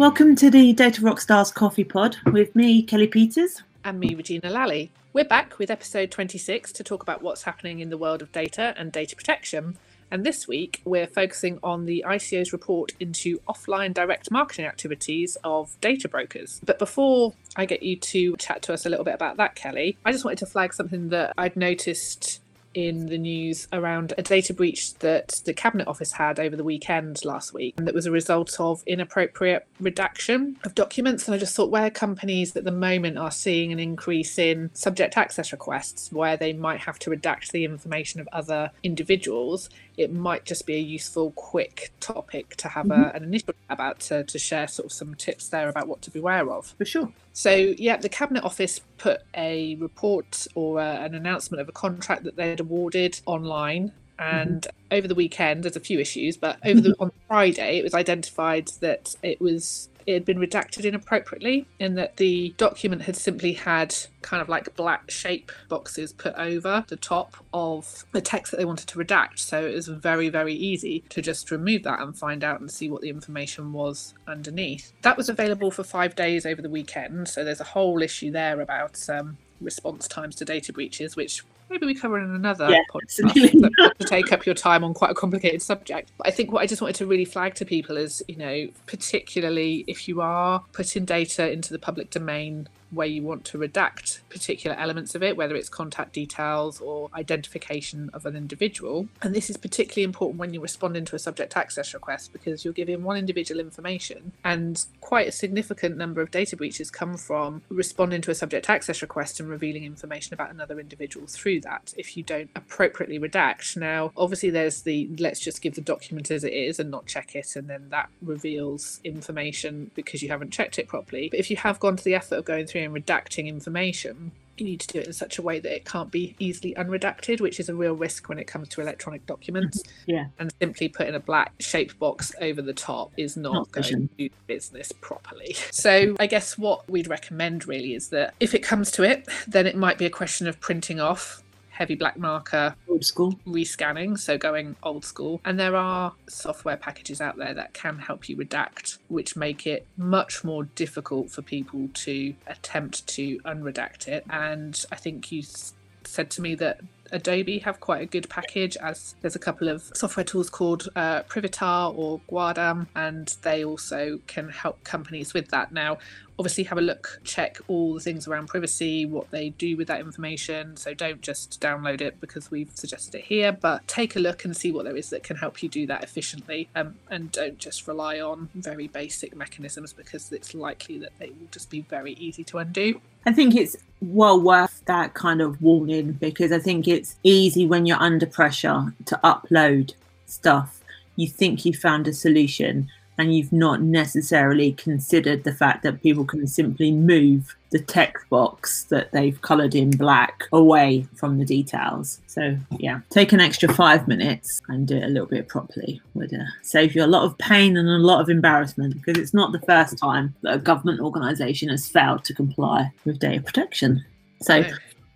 Welcome to the Data Rockstars Coffee Pod with me, Kellie Peters. And me, Regina Lally. We're back with episode 26 to talk about what's happening in the world of data and data protection. And this week, we're focusing on the ICO's report into offline direct marketing activities of data brokers. But before I get you to chat to us a little bit about that, Kellie, I just wanted to flag something that I'd noticed in the news around a data breach that the Cabinet Office had over the weekend last week, and that was a result of inappropriate redaction of documents. And I just thought where companies at the moment are seeing an increase in subject access requests, where they might have to redact the information of other individuals, it might just be a useful, quick topic to have mm-hmm. a, an initial about to, to share sort of some tips there about what to beware of. For sure. So, yeah, the Cabinet Office put a report or a, an announcement of a contract that they'd awarded online. And mm-hmm. over the weekend, there's a few issues, but over the on Friday, it was identified that it was it had been redacted inappropriately in that the document had simply had kind of like black shape boxes put over the top of the text that they wanted to redact. So it was very, very easy to just remove that and find out and see what the information was underneath. That was available for five days over the weekend. So there's a whole issue there about um, response times to data breaches, which maybe we cover in another yeah, podcast to take up your time on quite a complicated subject. But I think what I just wanted to really flag to people is, you know, particularly if you are putting data into the public domain where you want to redact particular elements of it, whether it's contact details or identification of an individual. And this is particularly important when you're responding to a subject access request because you're giving one individual information. And quite a significant number of data breaches come from responding to a subject access request and revealing information about another individual through that if you don't appropriately redact. Now, obviously, there's the let's just give the document as it is and not check it, and then that reveals information because you haven't checked it properly. But if you have gone to the effort of going through and redacting information, you need to do it in such a way that it can't be easily unredacted, which is a real risk when it comes to electronic documents. Yeah. And simply putting a black shape box over the top is not, not going to do business properly. So I guess what we'd recommend really is that if it comes to it, then it might be a question of printing off heavy black marker old school. rescanning so going old school. And there are software packages out there that can help you redact which make it much more difficult for people to attempt to unredact it. And i think you said to me that Adobe have quite a good package as there's a couple of software tools called uh, Privitar or Guardam, and they also can help companies with that. Now, obviously have a look, check all the things around privacy, what they do with that information. So don't just download it because we've suggested it here, but take a look and see what there is that can help you do that efficiently. Um, and don't just rely on very basic mechanisms because it's likely that they will just be very easy to undo. I think it's well worth that kind of warning because I think it's easy when you're under pressure to upload stuff. You think you found a solution and you've not necessarily considered the fact that people can simply move the text box that they've coloured in black away from the details. So, yeah, take an extra five minutes and do it a little bit properly would uh, save you a lot of pain and a lot of embarrassment because it's not the first time that a government organisation has failed to comply with data protection. So,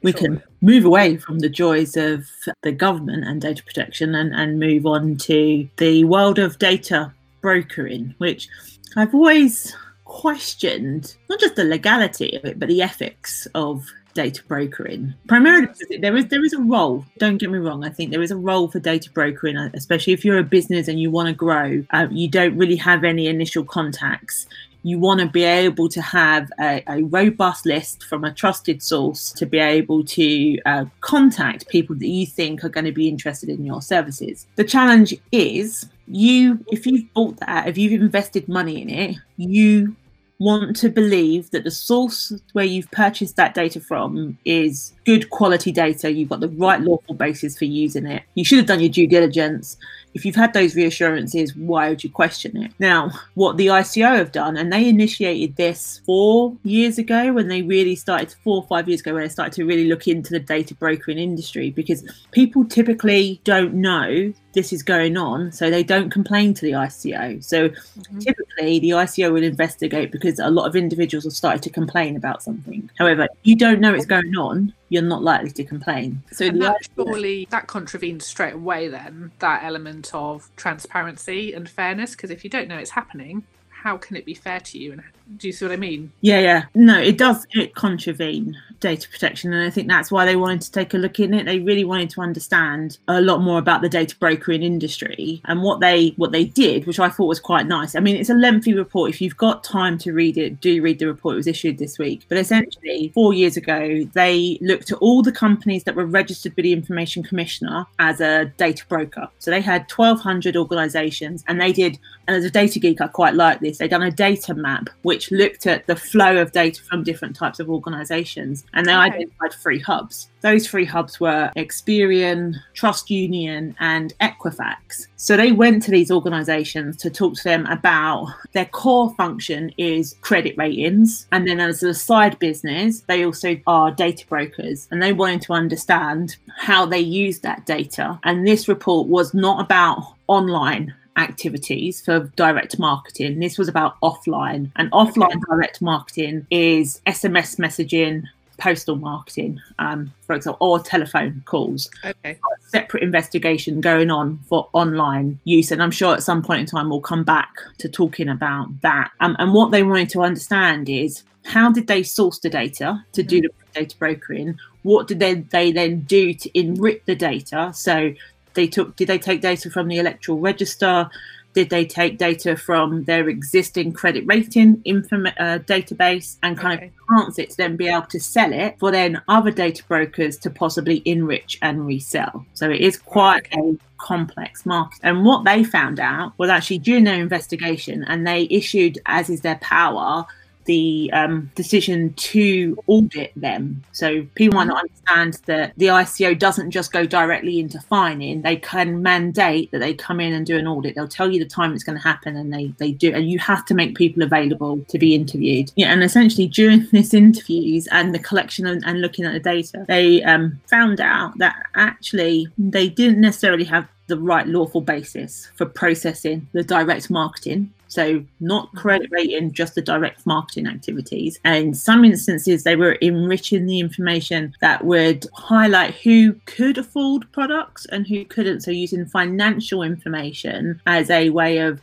we can move away from the joys of the government and data protection and, and move on to the world of data brokering, which I've always questioned not just the legality of it, but the ethics of data brokering. Primarily, there is there is a role. Don't get me wrong. I think there is a role for data brokering, especially if you're a business and you want to grow. Uh, you don't really have any initial contacts you want to be able to have a, a, robust list from a trusted source to be able to uh, contact people that you think are going to be interested in your services. The challenge is you, if you've bought that, if you've invested money in it, you want to believe that the source where you've purchased that data from is good quality data. You've got the right lawful basis for using it. You should have done your due diligence if you've had those reassurances, why would you question it? Now, what the ICO have done, and they initiated this four years ago when they really started, four or five years ago, when they started to really look into the data brokering industry, because people typically don't know this is going on, so they don't complain to the ICO. So mm-hmm. typically, the ICO will investigate because a lot of individuals have started to complain about something. However, you don't know it's going on, you're not likely to complain. So that surely that contravenes straight away then that element of transparency and fairness because if you don't know it's happening, how can it be fair to you? And do you see what I mean? Yeah, yeah. No, it does it contravene data protection, and I think that's why they wanted to take a look in it. They really wanted to understand a lot more about the data brokering industry and what they what they did, which I thought was quite nice. I mean, it's a lengthy report. If you've got time to read it, do read the report. It was issued this week. But essentially, four years ago, they looked at all the companies that were registered with the Information Commissioner as a data broker. So they had 1,200 organisations, and they did. And as a data geek, I quite like this. They done a data map which looked at the flow of data from different types of organisations, and they okay. identified three hubs. Those three hubs were Experian, TransUnion, and Equifax. So they went to these organisations to talk to them about their core function is credit ratings, and then as a side business, they also are data brokers, and they wanted to understand how they use that data. And this report was not about online activities for direct marketing. This was about offline, and offline direct marketing is SMS messaging, postal marketing, um, for example, or telephone calls. Okay. separate investigation going on for online use, and I'm sure at some point in time we'll come back to talking about that. Um, and what they wanted to understand is how did they source the data to do mm-hmm. the data brokering? What did they, they then do to enrich the data? So they took did they take data from the electoral register did they take data from their existing credit rating inform- uh, database and kind okay. of enhance it to then be able to sell it for then other data brokers to possibly enrich and resell so it is quite okay. a complex market and what they found out was actually during their investigation and they issued as is their power the um, decision to audit them. So people might not understand that the ICO doesn't just go directly into fining. They can mandate that they come in and do an audit. They'll tell you the time it's going to happen, and they they do. And you have to make people available to be interviewed. Yeah, and essentially during this interviews and the collection and, and looking at the data, they um, found out that actually they didn't necessarily have the right lawful basis for processing the direct marketing so, not mm-hmm. credit rating, just the direct marketing activities. And in some instances, they were enriching the information that would highlight who could afford products and who couldn't. So, using financial information as a way of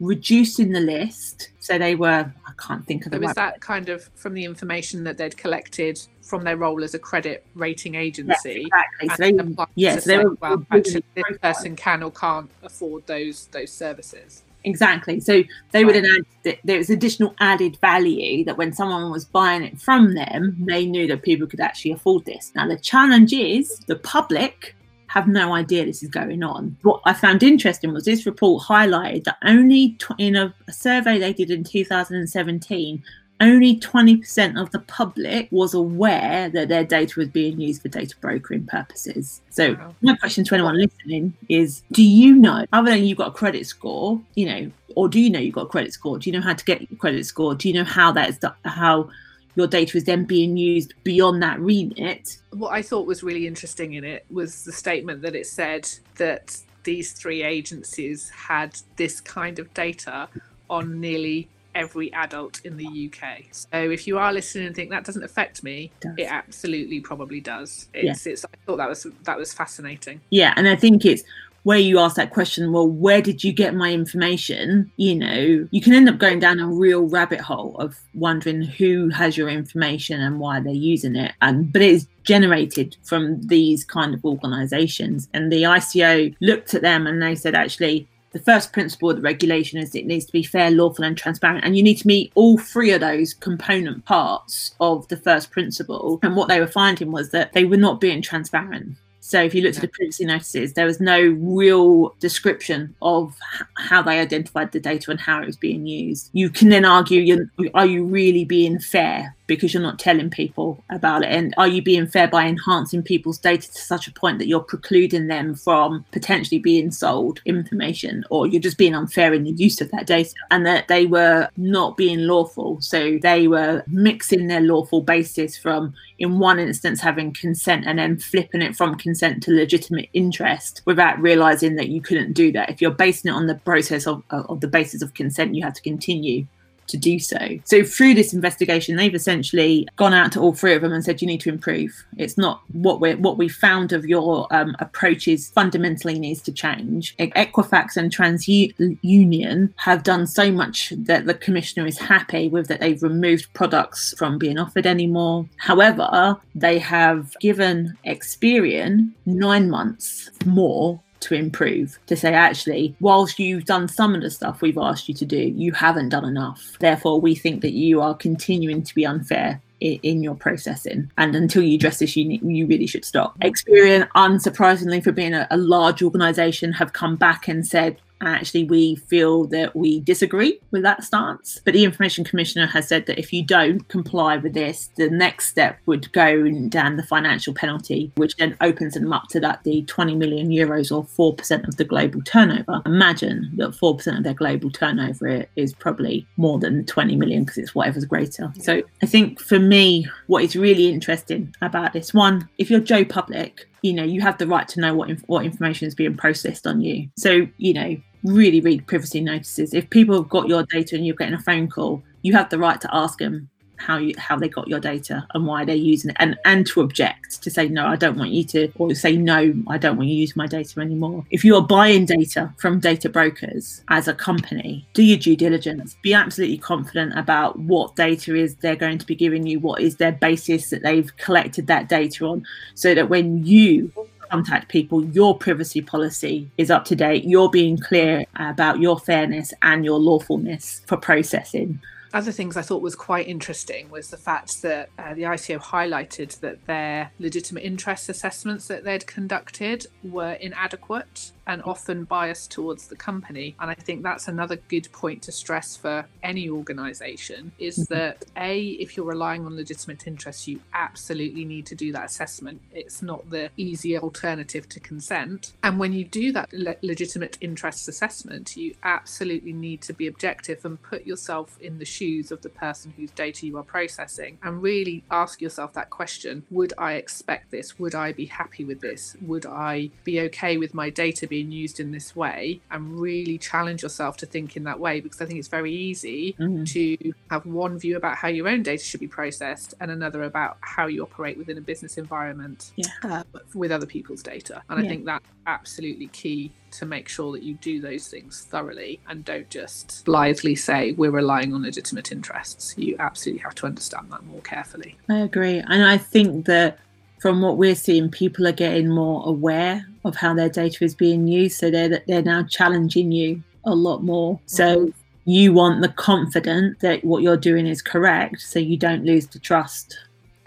reducing the list. So, they were, I can't think of the Was that kind of from the information that they'd collected from their role as a credit rating agency? Yes, exactly. So they, yes, they were, well, actually, this person can or can't afford those those services. Exactly. So they would add there was additional added value that when someone was buying it from them, they knew that people could actually afford this. Now the challenge is the public have no idea this is going on. What I found interesting was this report highlighted that only in a, a survey they did in 2017, only 20% of the public was aware that their data was being used for data brokering purposes. So, wow. my question to anyone listening is Do you know, other than you've got a credit score, you know, or do you know you've got a credit score? Do you know how to get your credit score? Do you know how that is, how your data is then being used beyond that remit? What I thought was really interesting in it was the statement that it said that these three agencies had this kind of data on nearly every adult in the UK. So if you are listening and think that doesn't affect me, it, it absolutely probably does. It's, yeah. it's I thought that was that was fascinating. Yeah, and I think it's where you ask that question, well, where did you get my information? You know, you can end up going down a real rabbit hole of wondering who has your information and why they're using it. And but it is generated from these kind of organizations. And the ICO looked at them and they said, actually, the first principle of the regulation is it needs to be fair, lawful, and transparent. And you need to meet all three of those component parts of the first principle. And what they were finding was that they were not being transparent. So if you looked at the privacy notices, there was no real description of how they identified the data and how it was being used. You can then argue, are you really being fair because you're not telling people about it? And are you being fair by enhancing people's data to such a point that you're precluding them from potentially being sold information or you're just being unfair in the use of that data? And that they were not being lawful. So they were mixing their lawful basis from, in one instance, having consent and then flipping it from consent to legitimate interest without realizing that you couldn't do that. If you're basing it on the process of, of the basis of consent, you have to continue to do so. So through this investigation, they've essentially gone out to all three of them and said, "You need to improve. It's not what we what we found of your um, approaches fundamentally needs to change." Equifax and TransUnion have done so much that the commissioner is happy with that they've removed products from being offered anymore. However, they have given Experian nine months more to improve to say actually whilst you've done some of the stuff we've asked you to do you haven't done enough. Therefore we think that you are continuing to be unfair in your processing. And until you address this you, you really should stop. Experian unsurprisingly for being a, a large organization have come back and said actually we feel that we disagree with that stance. But the Information Commissioner has said that if you don't comply with this, the next step would go down the financial penalty, which then opens them up to that the 20 million euros or 4% of the global turnover. Imagine that 4% of their global turnover is probably more than 20 million because it's whatever's greater. So I think for me, what is really interesting about this one, if you're Joe Public, you know you have the right to know what inf- what information is being processed on you so you know really read privacy notices. If people have got your data and you're getting a phone call, you have the right to ask them how you how they got your data and why they're using it and and to object to say no i don't want you to or say no i don't want you to use my data anymore if you are buying data from data brokers as a company do your due diligence be absolutely confident about what data is they're going to be giving you what is their basis that they've collected that data on so that when you contact people, your privacy policy is up to date. You're being clear about your fairness and your lawfulness for processing other things I thought was quite interesting was the fact that uh, the ICO highlighted that their legitimate interest assessments that they'd conducted were inadequate and often biased towards the company. And I think that's another good point to stress for any organization is mm-hmm. that A, if you're relying on legitimate interests, you absolutely need to do that assessment. It's not the easy alternative to consent. And when you do that le- legitimate interests assessment, you absolutely need to be objective and put yourself in the shoes shoes of the person whose data you are processing and really ask yourself that question Would I expect this? Would I be happy with this? Would I be okay with my data being used in this way? And really challenge yourself to think in that way because I think it's very easy mm-hmm. to have one view about how your own data should be processed and another about how you operate within a business environment yeah. uh, with other people's data. And yeah. I think that's absolutely key to make sure that you do those things thoroughly and don't just blithely say we're relying on legitimate interests. You absolutely have to understand that more carefully. I agree. And I think that from what we're seeing, people are getting more aware of how their data is being used. So they're, they're now challenging you a lot more. So mm-hmm. you want the confidence that what you're doing is correct so you don't lose the trust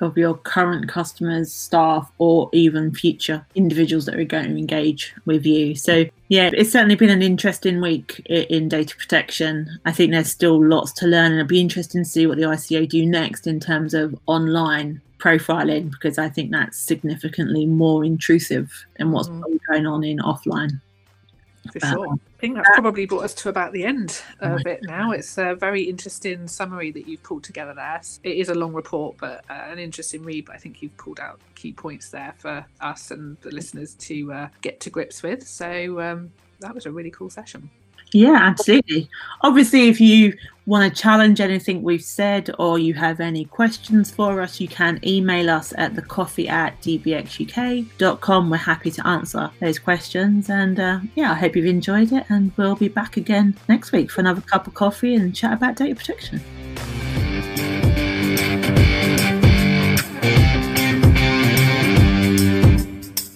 of your current customers, staff, or even future individuals that are going to engage with you. So, yeah, it's certainly been an interesting week in data protection. I think there's still lots to learn, and it'll be interesting to see what the ICO do next in terms of online profiling because I think that's significantly more intrusive than what's mm. going on in offline for sure. I think that's probably brought us to about the end of it now. It's a very interesting summary that you've pulled together there. It is a long report, but uh, an interesting read. But I think you've pulled out key points there for us and the listeners to uh, get to grips with. So um, that was a really cool session. Yeah, absolutely. Obviously, if you want to challenge anything we've said or you have any questions for us, you can email us at the coffee at dbxuk.com. We're happy to answer those questions. And uh, yeah, I hope you've enjoyed it. And we'll be back again next week for another cup of coffee and chat about data protection.